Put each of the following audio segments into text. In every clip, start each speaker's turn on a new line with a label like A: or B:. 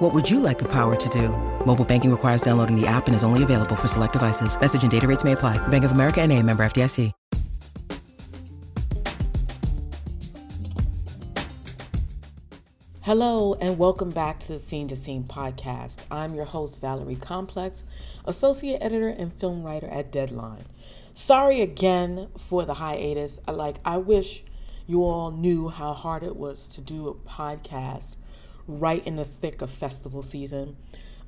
A: What would you like the power to do? Mobile banking requires downloading the app and is only available for select devices. Message and data rates may apply. Bank of America and a member FDIC.
B: Hello and welcome back to the Scene to Scene podcast. I'm your host, Valerie Complex, Associate Editor and Film Writer at Deadline. Sorry again for the hiatus. Like, I wish you all knew how hard it was to do a podcast right in the thick of festival season.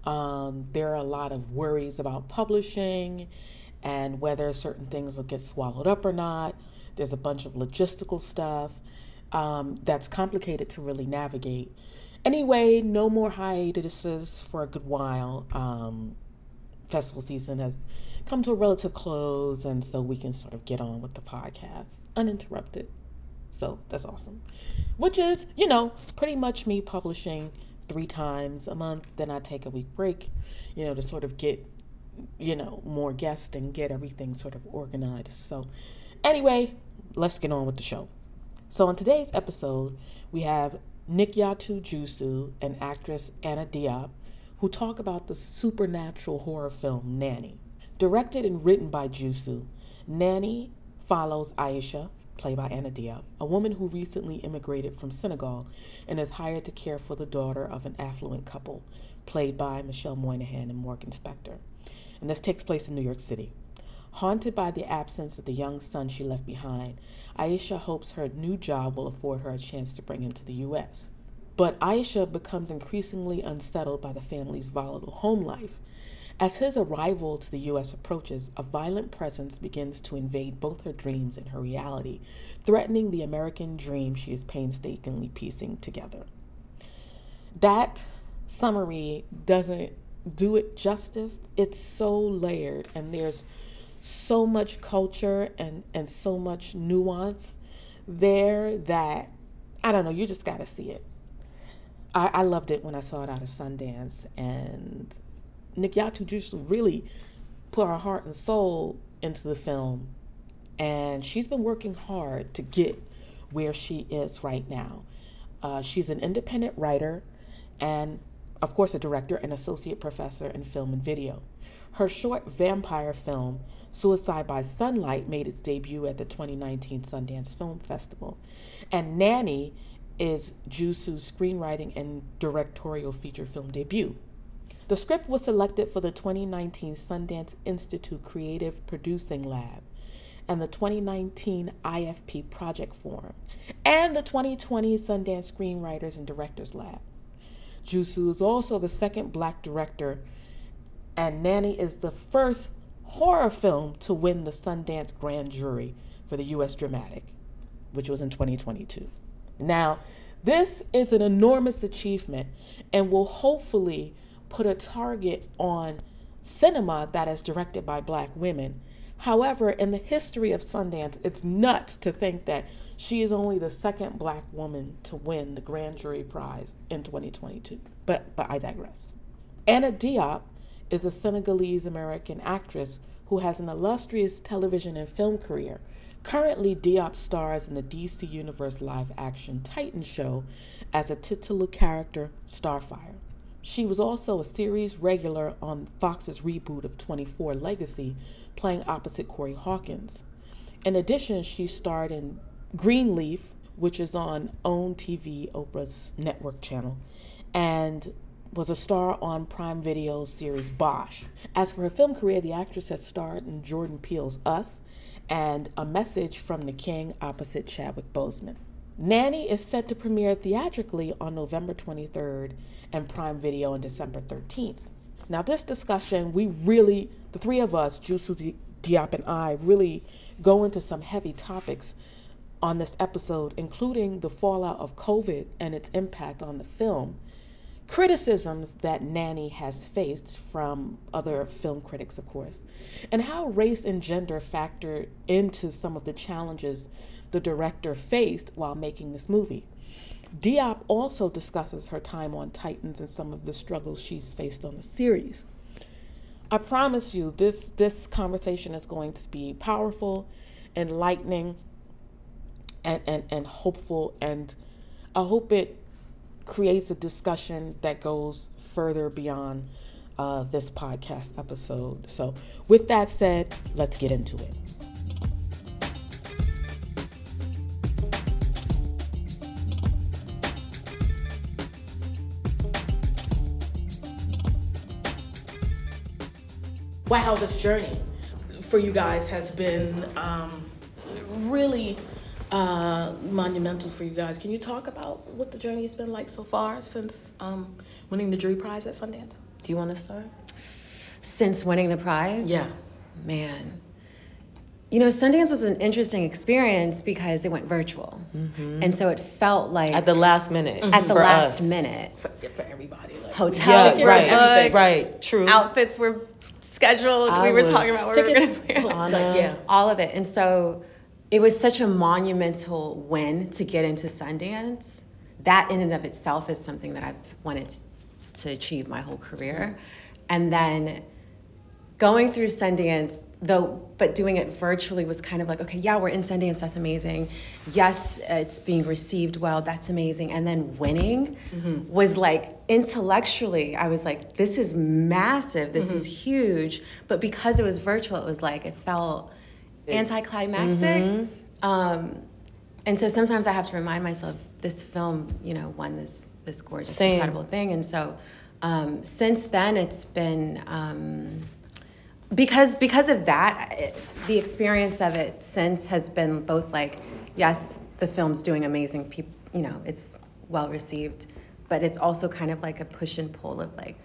B: Um, there are a lot of worries about publishing and whether certain things will get swallowed up or not. There's a bunch of logistical stuff um, that's complicated to really navigate. Anyway, no more hiatuses for a good while. Um, festival season has come to a relative close, and so we can sort of get on with the podcast uninterrupted. So that's awesome. Which is, you know, pretty much me publishing three times a month. Then I take a week break, you know, to sort of get, you know, more guests and get everything sort of organized. So, anyway, let's get on with the show. So, on today's episode, we have Nikyatu Jusu and actress Anna Diop, who talk about the supernatural horror film Nanny. Directed and written by Jusu, Nanny follows Aisha, played by Anna Diop, a woman who recently immigrated from Senegal and is hired to care for the daughter of an affluent couple, played by Michelle Monaghan and Morgan Spector. And this takes place in New York City. Haunted by the absence of the young son she left behind, Aisha hopes her new job will afford her a chance to bring him to the U.S. But Aisha becomes increasingly unsettled by the family's volatile home life. As his arrival to the U.S. approaches, a violent presence begins to invade both her dreams and her reality, threatening the American dream she is painstakingly piecing together. That summary doesn't do it justice. It's so layered, and there's so much culture and, and so much nuance there that I don't know, you just got to see it. I, I loved it when I saw it out of Sundance, and Nikyatu just really put her heart and soul into the film, and she's been working hard to get where she is right now. Uh, she's an independent writer and, of course, a director and associate professor in film and video. Her short vampire film, Suicide by Sunlight, made its debut at the 2019 Sundance Film Festival. And Nanny is Jusu's screenwriting and directorial feature film debut. The script was selected for the 2019 Sundance Institute Creative Producing Lab and the 2019 IFP Project Forum and the 2020 Sundance Screenwriters and Directors Lab. Jusu is also the second black director and Nanny is the first horror film to win the Sundance Grand Jury for the U.S. Dramatic, which was in 2022. Now, this is an enormous achievement and will hopefully put a target on cinema that is directed by black women. However, in the history of Sundance, it's nuts to think that she is only the second black woman to win the Grand Jury Prize in 2022. But, but I digress. Anna Diop is a Senegalese American actress who has an illustrious television and film career. Currently, Diop stars in the DC Universe live action Titan show as a titular character, Starfire. She was also a series regular on Fox's reboot of 24 Legacy, playing opposite Corey Hawkins. In addition, she starred in Greenleaf, which is on OWN TV, Oprah's network channel, and was a star on Prime Video's series Bosch. As for her film career, the actress has starred in Jordan Peele's Us and A Message from the King opposite Chadwick Boseman. Nanny is set to premiere theatrically on November 23rd and Prime Video on December 13th. Now, this discussion, we really, the three of us, Jusu Diop and I, really go into some heavy topics on this episode, including the fallout of COVID and its impact on the film criticisms that Nanny has faced from other film critics, of course, and how race and gender factor into some of the challenges the director faced while making this movie. Diop also discusses her time on Titans and some of the struggles she's faced on the series. I promise you, this this conversation is going to be powerful, enlightening, and, and, and hopeful, and I hope it creates a discussion that goes further beyond uh, this podcast episode. So, with that said, let's get into it. Wow, this journey for you guys has been um, really uh, monumental for you guys. Can you talk about what the journey has been like so far since um, winning the jury prize at Sundance?
C: Do you want to start?
D: Since winning the prize?
B: Yeah.
D: Man. You know, Sundance was an interesting experience because it went virtual. Mm-hmm. And so it felt like.
C: At the last minute.
D: At the last us. minute.
B: For, for everybody.
D: Like, Hotels
C: yeah,
D: were
C: right,
D: booked.
C: Right, true.
D: Outfits were scheduled.
C: I
D: we were talking about where we were going to
B: play. Like, yeah.
D: All of it. And so it was such a monumental win to get into Sundance. That in and of itself is something that I've wanted to achieve my whole career. And then going through Sundance, though, but doing it virtually was kind of like, okay, yeah, we're in Sundance, that's amazing. Yes, it's being received well, that's amazing. And then winning mm-hmm. was like, intellectually, I was like, this is massive, this mm-hmm. is huge. But because it was virtual, it was like, it felt anticlimactic. Mm-hmm. Um, and so sometimes I have to remind myself, this film, you know, won this this gorgeous, Same. incredible thing. And so um, since then, it's been um, because because of that, it, the experience of it since has been both like, yes, the film's doing amazing. People, you know, it's well received, but it's also kind of like a push and pull of like,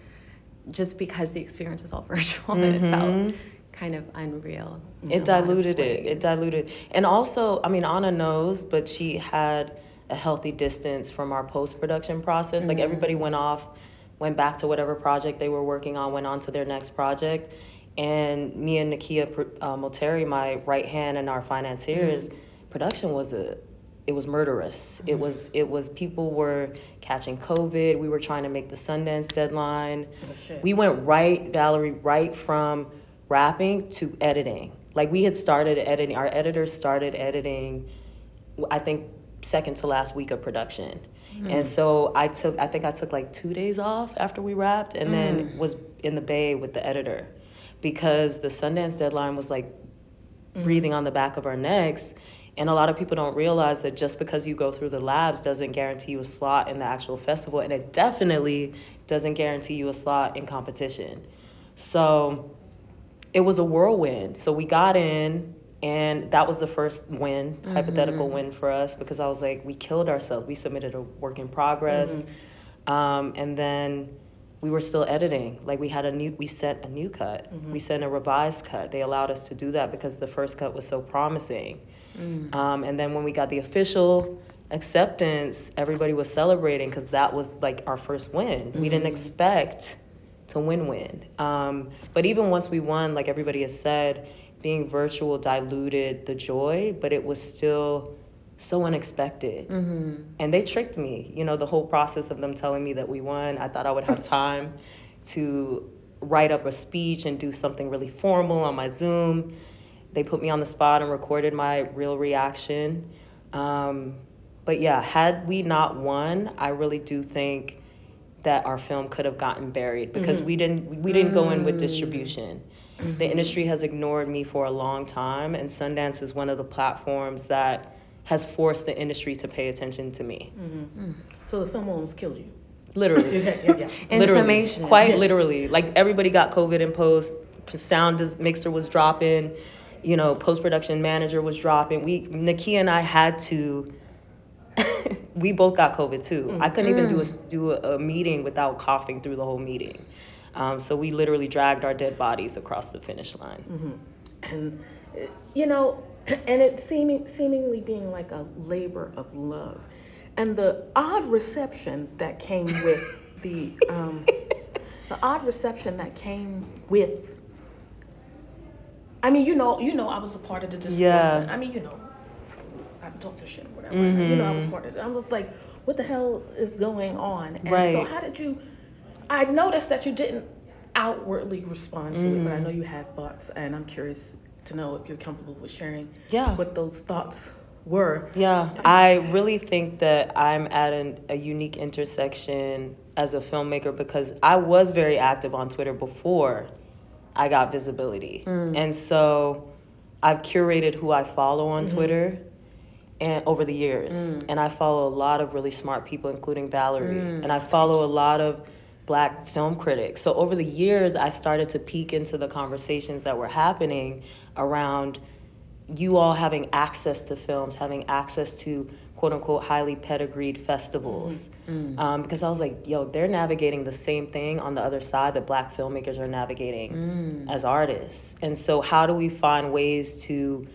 D: just because the experience was all virtual, mm-hmm. it felt kind of unreal.
C: It diluted it. It diluted, and also, I mean, Anna knows, but she had a healthy distance from our post production process. Mm-hmm. Like everybody went off, went back to whatever project they were working on, went on to their next project and me and Nikkia uh, Moulterie, my right hand and our financiers, mm-hmm. production was a it was murderous. Mm-hmm. It was it was people were catching COVID. We were trying to make the Sundance deadline. Oh, we went right, Valerie, right from wrapping to editing. Like we had started editing. Our editors started editing. I think second to last week of production. Mm. And so I took I think I took like 2 days off after we wrapped and mm. then was in the bay with the editor because the Sundance deadline was like mm-hmm. breathing on the back of our necks. And a lot of people don't realize that just because you go through the labs doesn't guarantee you a slot in the actual festival. And it definitely doesn't guarantee you a slot in competition. So it was a whirlwind. So we got in, and that was the first win, mm-hmm. hypothetical win for us, because I was like, we killed ourselves. We submitted a work in progress. Mm-hmm. Um, and then we were still editing. Like we had a new, we sent a new cut. Mm-hmm. We sent a revised cut. They allowed us to do that because the first cut was so promising. Mm. Um, and then when we got the official acceptance, everybody was celebrating because that was like our first win. Mm-hmm. We didn't mm-hmm. expect to win-win. Um, but even once we won, like everybody has said, being virtual diluted the joy, but it was still so unexpected. Mm-hmm. And they tricked me. You know, the whole process of them telling me that we won, I thought I would have time to write up a speech and do something really formal on my Zoom. They put me on the spot and recorded my real reaction. Um, but yeah, had we not won, I really do think that our film could have gotten buried because mm-hmm. we didn't we didn't go in with distribution. Mm-hmm. The industry has ignored me for a long time, and Sundance is one of the platforms that has forced the industry to pay attention to me.
B: Mm-hmm. Mm. So the film almost killed you.
C: Literally.
B: yeah, yeah, yeah.
D: In
C: literally.
D: summation.
C: Quite yeah. literally. Like everybody got COVID in post. Sound mixer was dropping. You know, post production manager was dropping. We Nikkia and I had to. we both got COVID too. Mm-hmm. I couldn't even do a mm. do a, a, meeting without coughing through the whole meeting. Um, so we literally dragged our dead bodies across the finish line.
B: Mm-hmm. And you know, and it seeming seemingly being like a labor of love and the odd reception that came with
E: the um, the odd reception that came with. I mean, you know, you know, I was a part of the discourse.
C: Yeah.
E: I mean, you know, I'm talking shit, or whatever. You know, I was part of it. I was like, what the hell is going on? And so, how did you? I noticed that you didn't outwardly respond to it, but I know you have thoughts, and I'm curious to know if you're comfortable with sharing
C: Yeah.
E: what those thoughts were.
C: Yeah, I really think that I'm at an, a unique intersection as a filmmaker because I was very active on Twitter before I got visibility. Mm. And so I've curated who I follow on mm-hmm. Twitter and over the years. Mm. And I follow a lot of really smart people including Valerie. Mm. And I follow a lot of black film critics. So over the years I started to peek into the conversations that were happening around you all having access to films, having access to quote unquote highly pedigreed festivals. Mm-hmm. Mm. Um, because I was like, yo, they're navigating the same thing on the other side that black filmmakers are navigating mm. as artists. And so, how do we find ways to,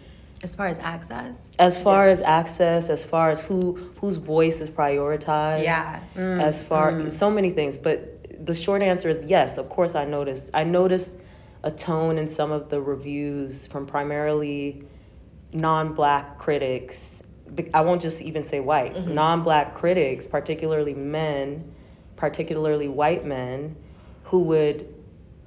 D: As far as access,
C: as far as access, as far as who whose voice is prioritized,
D: Yeah. Mm.
C: as far so many things. But the short answer is yes. Of course, I noticed. I noticed a tone in some of the reviews from primarily non-black critics. I won't just even say white. Non-black critics, particularly men, particularly white men, who would.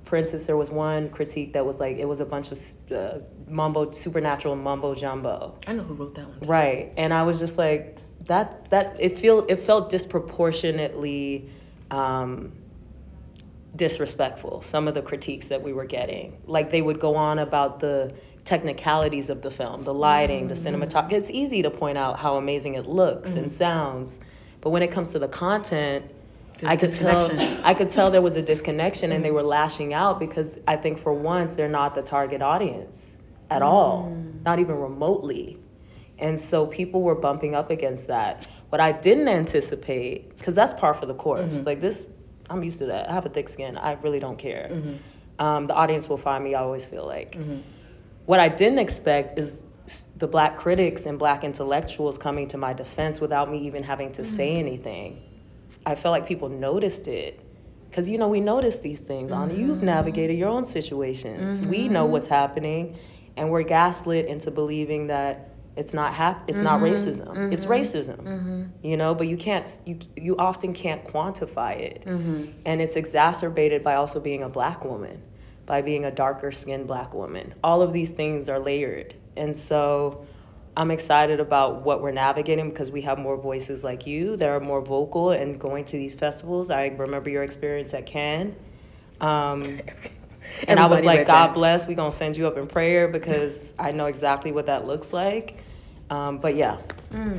C: For instance, there was one critique that was like it was a bunch of uh, mumbo supernatural mumbo jumbo.
E: I know who wrote that one.
C: Right. And I was just like, that that it feel it felt disproportionately um, disrespectful. Some of the critiques that we were getting, like they would go on about the technicalities of the film, the lighting, the mm-hmm. cinematography. It's easy to point out how amazing it looks and mm-hmm. sounds, but when it comes to the content. I could tell. I could tell there was a disconnection, and they mm-hmm. were lashing out because I think for once they're not the target audience at mm. all, not even remotely. And so people were bumping up against that. What I didn't anticipate, because that's par for the course. Like this, I'm used to that. I have a thick skin. I really don't care. Mm-hmm. Um, the audience will find me. I always feel like. Mm-hmm. What I didn't expect is the black critics and black intellectuals coming to my defense without me even having to say mm-hmm. anything. I felt like people noticed it. Because, you know, we notice these things. Anna, you've navigated your own situations. We know what's happening, and we're gaslit into believing that it's not hap- it's not mm-hmm. racism. It's mm-hmm. racism. Mm-hmm. You know, but you can't you you often can't quantify it. And it's exacerbated by also being a black woman, by being a darker skinned black woman. All of these things are layered. And so I'm excited about what we're navigating because we have more voices like you that are more vocal and going to these festivals. I remember your experience at Cannes. Um, and I was like, God
E: that.
C: bless, we're going to send you up in prayer because I know exactly what that looks like. Um, but yeah,
F: Hey,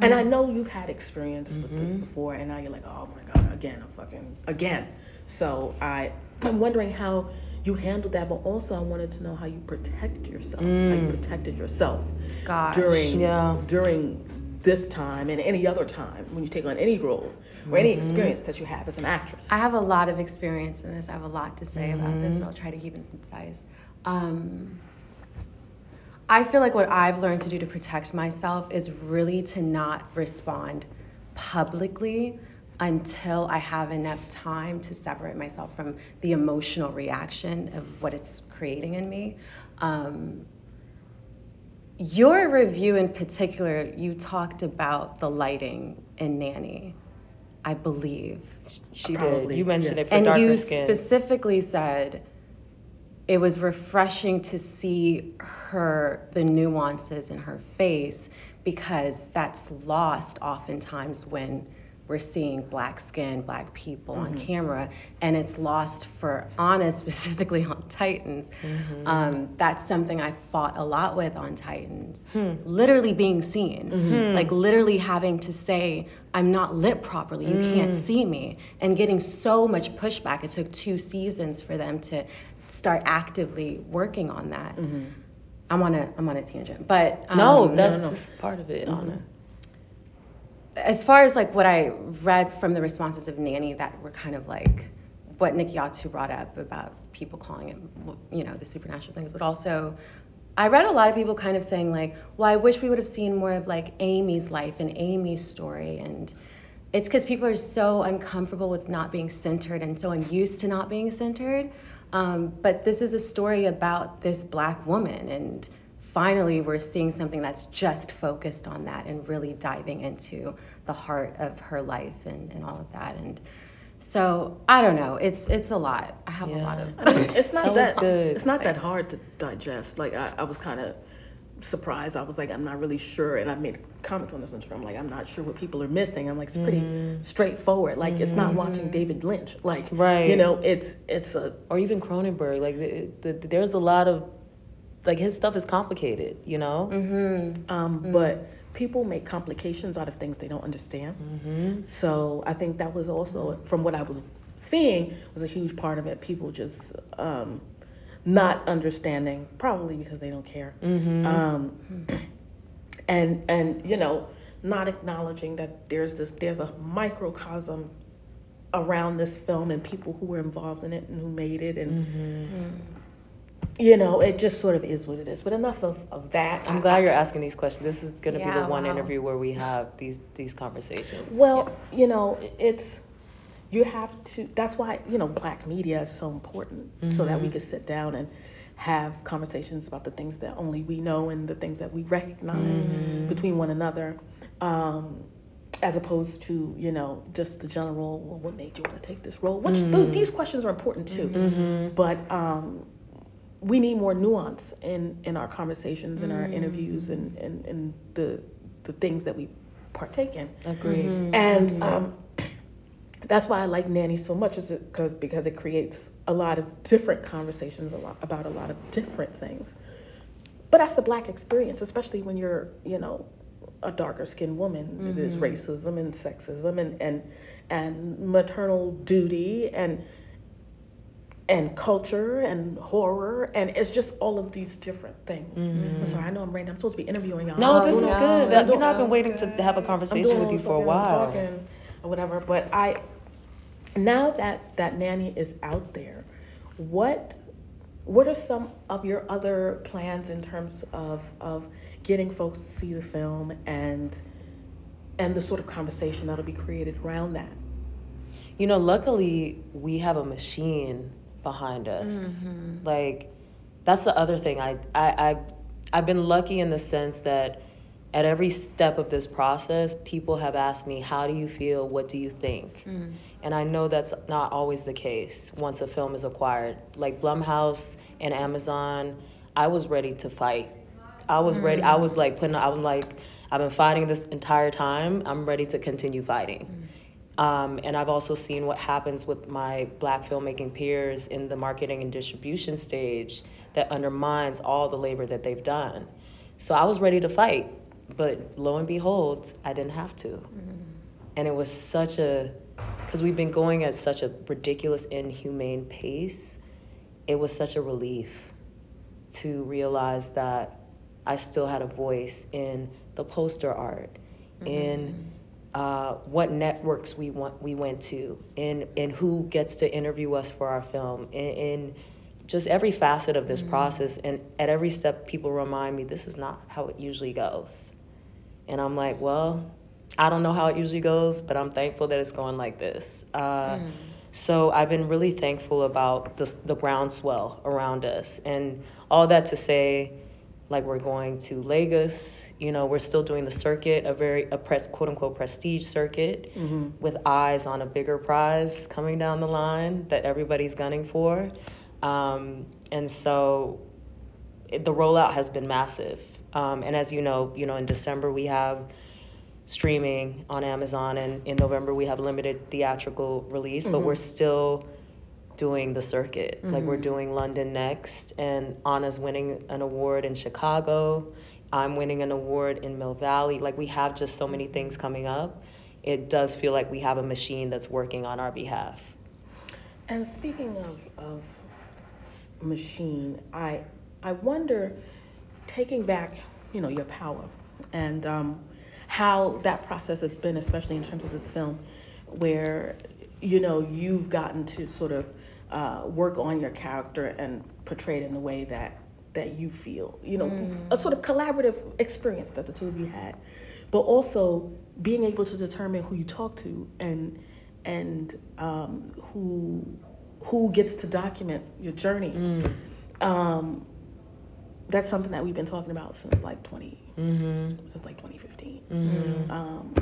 E: And I mm-hmm. know you've had experience with this mm-hmm. before, and now you're like, oh my god, again, I'm fucking again. So I, I'm wondering how you handled that, but also I wanted to know how you protect yourself, how you mm. protected yourself
D: Gosh.
E: during
C: Yeah.
E: during this time and any other time when you take on any role or any mm-hmm. experience that you have as an actress.
D: I have a lot of experience in this. I have a lot to say about this, but I'll try to keep it concise. Um, I feel like what I've learned to do to protect myself is really to not respond publicly until I have enough time to separate myself from the emotional reaction of what it's creating in me. Um, your review in particular, you talked about the lighting in Nanny, I believe.
C: she did. You mentioned
E: yeah.
C: it for
D: And
C: darker
D: you
C: skin.
D: specifically said it was refreshing to see her, the nuances in her face, because that's lost oftentimes when we're seeing black skin, black people on mm-hmm. camera, and it's lost for Anna specifically on Titans. Mm-hmm. Um, that's something I fought a lot with on Titans. Hmm. Literally being seen, mm-hmm. like literally having to say, I'm not lit properly, you can't mm. see me, and getting so much pushback. It took two seasons for them to start actively working on that. I'm on a I'm on a tangent, but
C: No,
D: um,
C: that this is part of it, Anna.
D: as far as like what I read from the responses of Nanny that were kind of like what Nikyatu brought up about people calling it, you know, the supernatural things, but also I read a lot of people kind of saying like, well, I wish we would have seen more of like Amy's life and Amy's story and it's because people are so uncomfortable with not being centered and so unused to not being centered. Um, but this is a story about this black woman and finally we're seeing something that's just focused on that and really diving into the heart of her life and, and all of that and so i don't know it's it's a lot i have a lot of
E: I mean, it's not
C: That
E: that,
C: good.
E: it's not that hard to digest. Like I, I was kind of surprised. I was like, I'm not really sure, and I made comments on this on Twitter. I'm like, I'm not sure what people are missing. I'm like, it's pretty
C: Mm-hmm.
E: straightforward. Like it's not watching David Lynch. Like
C: Right.
E: you know, it's it's a
C: Or even Cronenberg. Like, the, the, there's a lot of, like, his stuff is complicated, you know?
E: Um, But people make complications out of things they don't understand. So I think that was also, from what I was seeing, was a huge part of it. People just um, not understanding, probably because they don't care, um, and and you know, not acknowledging that there's this there's a microcosm around this film and people who were involved in it and who made it and you know it just sort of is what it is but enough of, of that
C: I'm glad you're asking these questions. This is going to be the one
D: wow.
C: interview where we have these these conversations.
E: Well, you know, it's you have to. That's why you know black media is so important, so that we mm-hmm. can sit down and have conversations about the things that only we know and the things that we recognize mm-hmm. between one another, um, as opposed to you know just the general. Well, what made you want to take this role? Which th- mm-hmm. these questions are important too, but. Um, we need more nuance in, in our conversations and our interviews and, and, and the the things that we partake in.
C: Agreed.
E: And um, that's why I like Nanny so much, is it because because it creates a lot of different conversations a lot, about a lot of different things. But that's the black experience, especially when you're you know a darker skinned woman. There's mm-hmm. racism and sexism and and and maternal duty and and culture and horror and it's just all of these different things. Mm-hmm. I'm sorry, I know I'm random. I'm supposed to be interviewing y'all.
C: No, this is good. You know, I've been waiting to have a conversation with you for a while.
E: Or whatever. But I now that that nanny is out there, what what are some of your other plans in terms of of getting folks to see the film and and the sort of conversation that'll be created around that?
C: You know, luckily we have a machine behind us. Mm-hmm. Like that's the other thing. I I I I've been lucky in the sense that at every step of this process, people have asked me, "How do you feel? What do you think?" Mm. And I know that's not always the case once a film is acquired. Like Blumhouse and Amazon, I was ready to fight. I was ready. I mm. was like putting. I was like, I've been fighting this entire time. I'm ready to continue fighting. Mm. Um, and I've also seen what happens with my black filmmaking peers in the marketing and distribution stage that undermines all the labor that they've done. So I was ready to fight, but lo and behold, I didn't have to. And it was such a, because we've been going at such a ridiculous, inhumane pace, it was such a relief to realize that I still had a voice in the poster art, in uh, what networks we want we went to, in in who gets to interview us for our film, in, in just every facet of this process. And at every step, people remind me this is not how it usually goes. And I'm like, well, I don't know how it usually goes, but I'm thankful that it's going like this. Uh, So I've been really thankful about the, the groundswell around us. And all that to say, like we're going to Lagos, you know, we're still doing the circuit, a very, a press, quote unquote, prestige circuit with eyes on a bigger prize coming down the line that everybody's gunning for. Um, and so it, the rollout has been massive. Um, and as you know, you know, in December we have streaming on Amazon, and in November we have limited theatrical release, but we're still doing the circuit. Like we're doing London next, and Anna's winning an award in Chicago. I'm winning an award in Mill Valley. Like we have just so many things coming up. It does feel like we have a machine that's working on our behalf.
E: And speaking of, of machine, I I wonder, taking back, you know, your power, and um, how that process has been, especially in terms of this film, where you know you've gotten to sort of uh, work on your character and portray it in the way that that you feel, you know, a sort of collaborative experience that the two of you had, but also being able to determine who you talk to and and um, who who gets to document your journey. Um, that's something that we've been talking about since like 20 since like 2015. Um,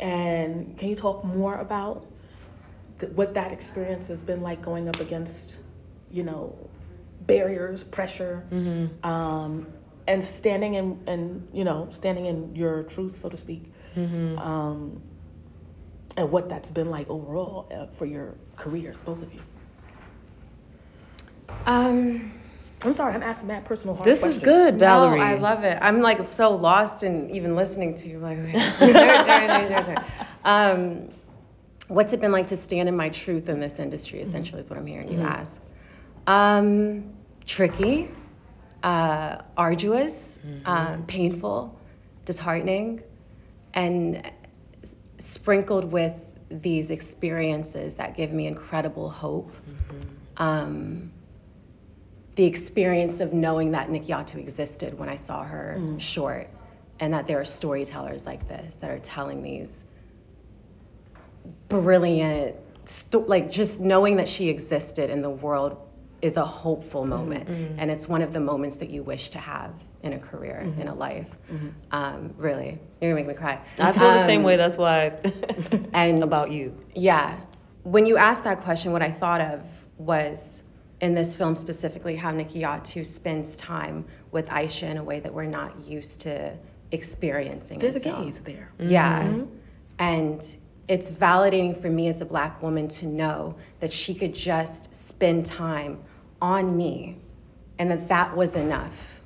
E: and can you talk more about th- what that experience has been like going up against, you know, barriers, pressure, um, and standing in, and you know, standing in your truth, so to speak, um, and what that's been like overall uh, for your careers, both of you.
D: Um,
E: I'm sorry, I'm asking mad personal hard
C: This is
E: questions.
C: good, Valerie.
D: No, I love it. I'm like so lost in even listening to you. Like, okay. Your turn, your um, what's it been like to stand in my truth in this industry? Essentially, is what I'm hearing you ask. Um, tricky, uh, arduous, um, painful, disheartening, and s- sprinkled with these experiences that give me incredible hope. Um, the experience of knowing that Nikyatu existed when I saw her mm. short, and that there are storytellers like this that are telling these brilliant, sto- like just knowing that she existed in the world is a hopeful mm-hmm. moment, mm-hmm. and it's one of the moments that you wish to have in a career, mm-hmm. in a life. Um, really, you're gonna make me cry.
C: I feel the same
D: Um,
C: way. That's why.
D: and
C: About you.
D: Yeah. When you asked that question, what I thought of was in this film specifically how Nikyatu spends time with Aisha in a way that we're not used to experiencing.
E: There's a
D: film.
E: gaze there.
D: Yeah. Mm-hmm. And it's validating for me as a black woman to know that she could just spend time on me and that that was enough.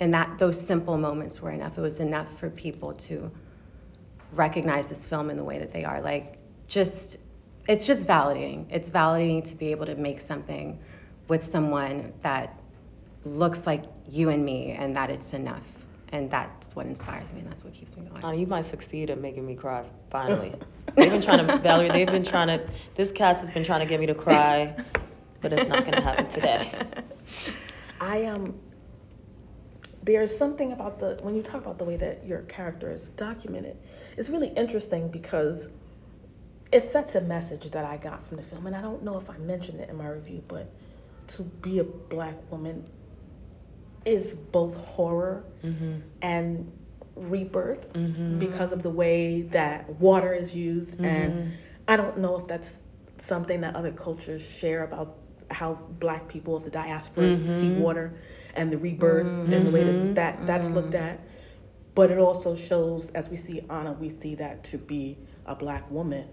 D: And that those simple moments were enough. It was enough for people to recognize this film in the way that they are. Like, just, it's just validating. It's validating to be able to make something with someone that looks like you and me and that it's enough. And that's what inspires me and that's what keeps me going.
C: Anna, you might succeed at making me cry. Finally, they've been trying to Valerie. They've been trying to. This cast has been trying to get me to cry, but it's not going to happen today.
E: I um there's something about the when you talk about the way that your character is documented, it's really interesting because it sets a message that I got from the film, and I don't know if I mentioned it in my review, but to be a black woman is both horror mm-hmm. and rebirth mm-hmm. because of the way that water is used, mm-hmm. and I don't know if that's something that other cultures share about how black people of the diaspora see water and the rebirth and the way that, that that's looked at. But it also shows, as we see Anna, we see that to be a black woman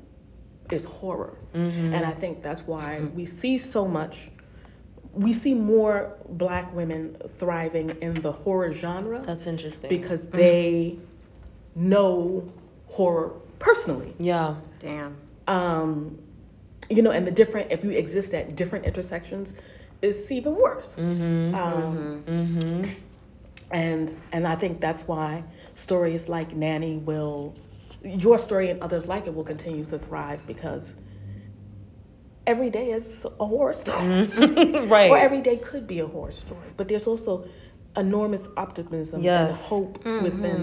E: is horror. And I think that's why we see so much, we see more black women thriving in the horror genre
C: That's interesting.
E: because they know horror personally.
C: yeah,
D: Damn.
E: Um, you know, and the different, if you exist at different intersections, it's even worse. Um, And and I think that's why stories like Nanny will, your story and others like it will continue to thrive because every day is a horror story,
C: right.
E: or every day could be a horror story. But there's also enormous optimism and
C: Yes.
E: hope within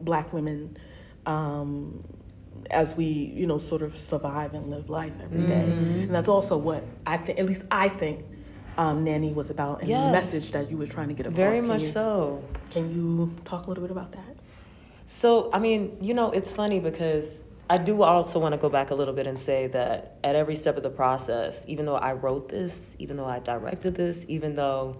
E: Black women. Um, as we, you know, sort of survive and live life every day. And that's also what I think, at least I think, um, Nanny was about and the message that you were trying to get across.
C: Very
E: Can
C: much
E: you-
C: so.
E: Can you talk a little bit about that?
C: So, I mean, you know, it's funny because I do also want to go back a little bit and say that at every step of the process, even though I wrote this, even though I directed this, even though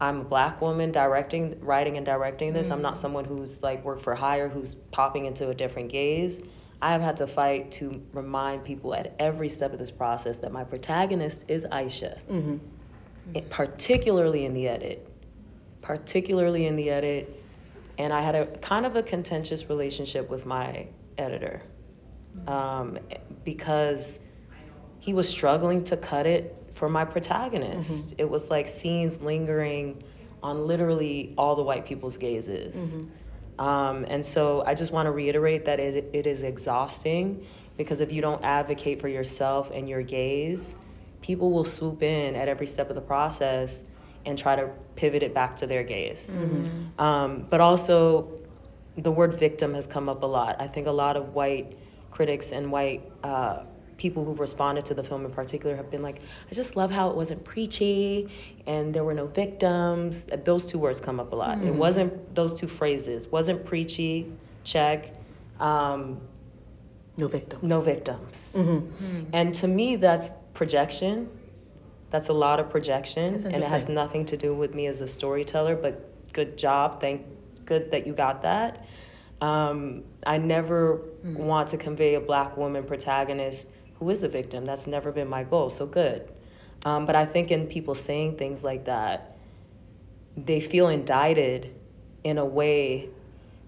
C: I'm a black woman directing, writing and directing this. I'm not mm-hmm. someone who's like worked for hire, who's popping into a different gaze. I have had to fight to remind people at every step of this process that my protagonist is Aisha, mm-hmm. It- particularly in the edit, particularly in the edit. And I had a kind of a contentious relationship with my editor um, because he was struggling to cut it for my protagonist. It was like scenes lingering on literally all the white people's gazes. Um, and so I just want to reiterate that it, it is exhausting because if you don't advocate for yourself and your gaze, people will swoop in at every step of the process and try to pivot it back to their gaze. Um, but also, the word victim has come up a lot. I think a lot of white critics and white uh, people who responded to the film in particular have been like, I just love how it wasn't preachy and there were no victims. Those two words come up a lot. It wasn't, those two phrases, wasn't preachy, check. Um,
E: No victims.
C: no victims. And to me, that's projection. That's a lot of projection, and it has nothing to do with me as a storyteller. But good job, thank good that you got that. Um, I never want to convey a black woman protagonist who is a victim. That's never been my goal. So good. Um, but I think in people saying things like that, they feel indicted in a way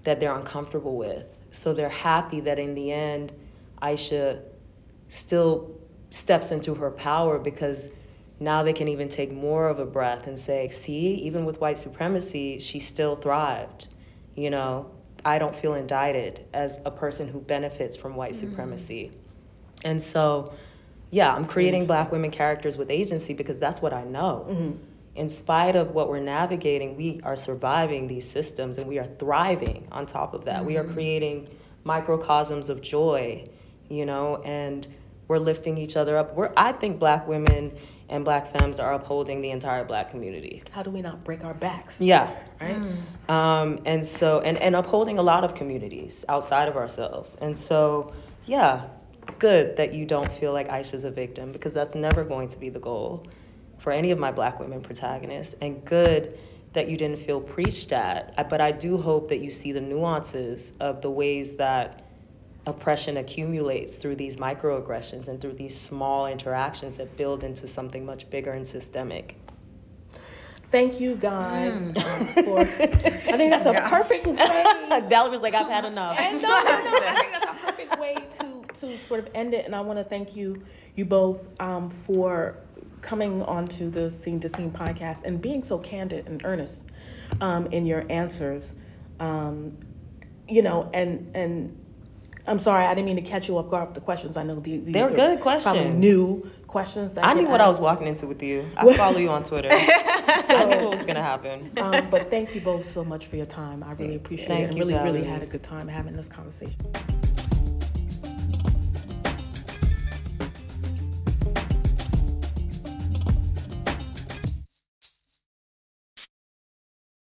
C: that they're uncomfortable with. So they're happy that in the end, Aisha still steps into her power because now they can even take more of a breath and say, see, even with white supremacy, she still thrived. You know, I don't feel indicted as a person who benefits from white mm-hmm. supremacy. And so, yeah, I'm creating black women characters with agency because that's what I know. Mm-hmm. In spite of what we're navigating, we are surviving these systems and we are thriving on top of that. We are mm-hmm. creating microcosms of joy, you know, and we're lifting each other up. We're, I think black women and black femmes are upholding the entire black community.
E: How do we not break our backs?
C: Yeah.
E: Right?
C: Um, and so, and, and upholding a lot of communities outside of ourselves. And so, yeah, good that you don't feel like Aisha's a victim because that's never going to be the goal for any of my black women protagonists. And good that you didn't feel preached at. But I do hope that you see the nuances of the ways that oppression accumulates through these microaggressions and through these small interactions that build into something much bigger and systemic.
E: Thank you guys um, for. I think that's a perfect way.
C: Valerie was like, I've had enough.
E: And no, no, no. I think that's a perfect way to to sort of end it. And I want to thank you, you both, um, for coming onto the Scene to Scene podcast and being so candid and earnest um, in your answers. Um, you know, and and I'm sorry, I didn't mean to catch you off guard with the questions. I know these, these
C: They're
E: are
C: good
E: Probably
C: questions.
E: new questions. That
C: I knew what I was walking into with you. I follow you on Twitter. I knew what was gonna happen.
E: Um, but thank you both so much for your time. I really appreciate
C: Thank
E: it and
C: you,
E: really, really had a good time having this conversation.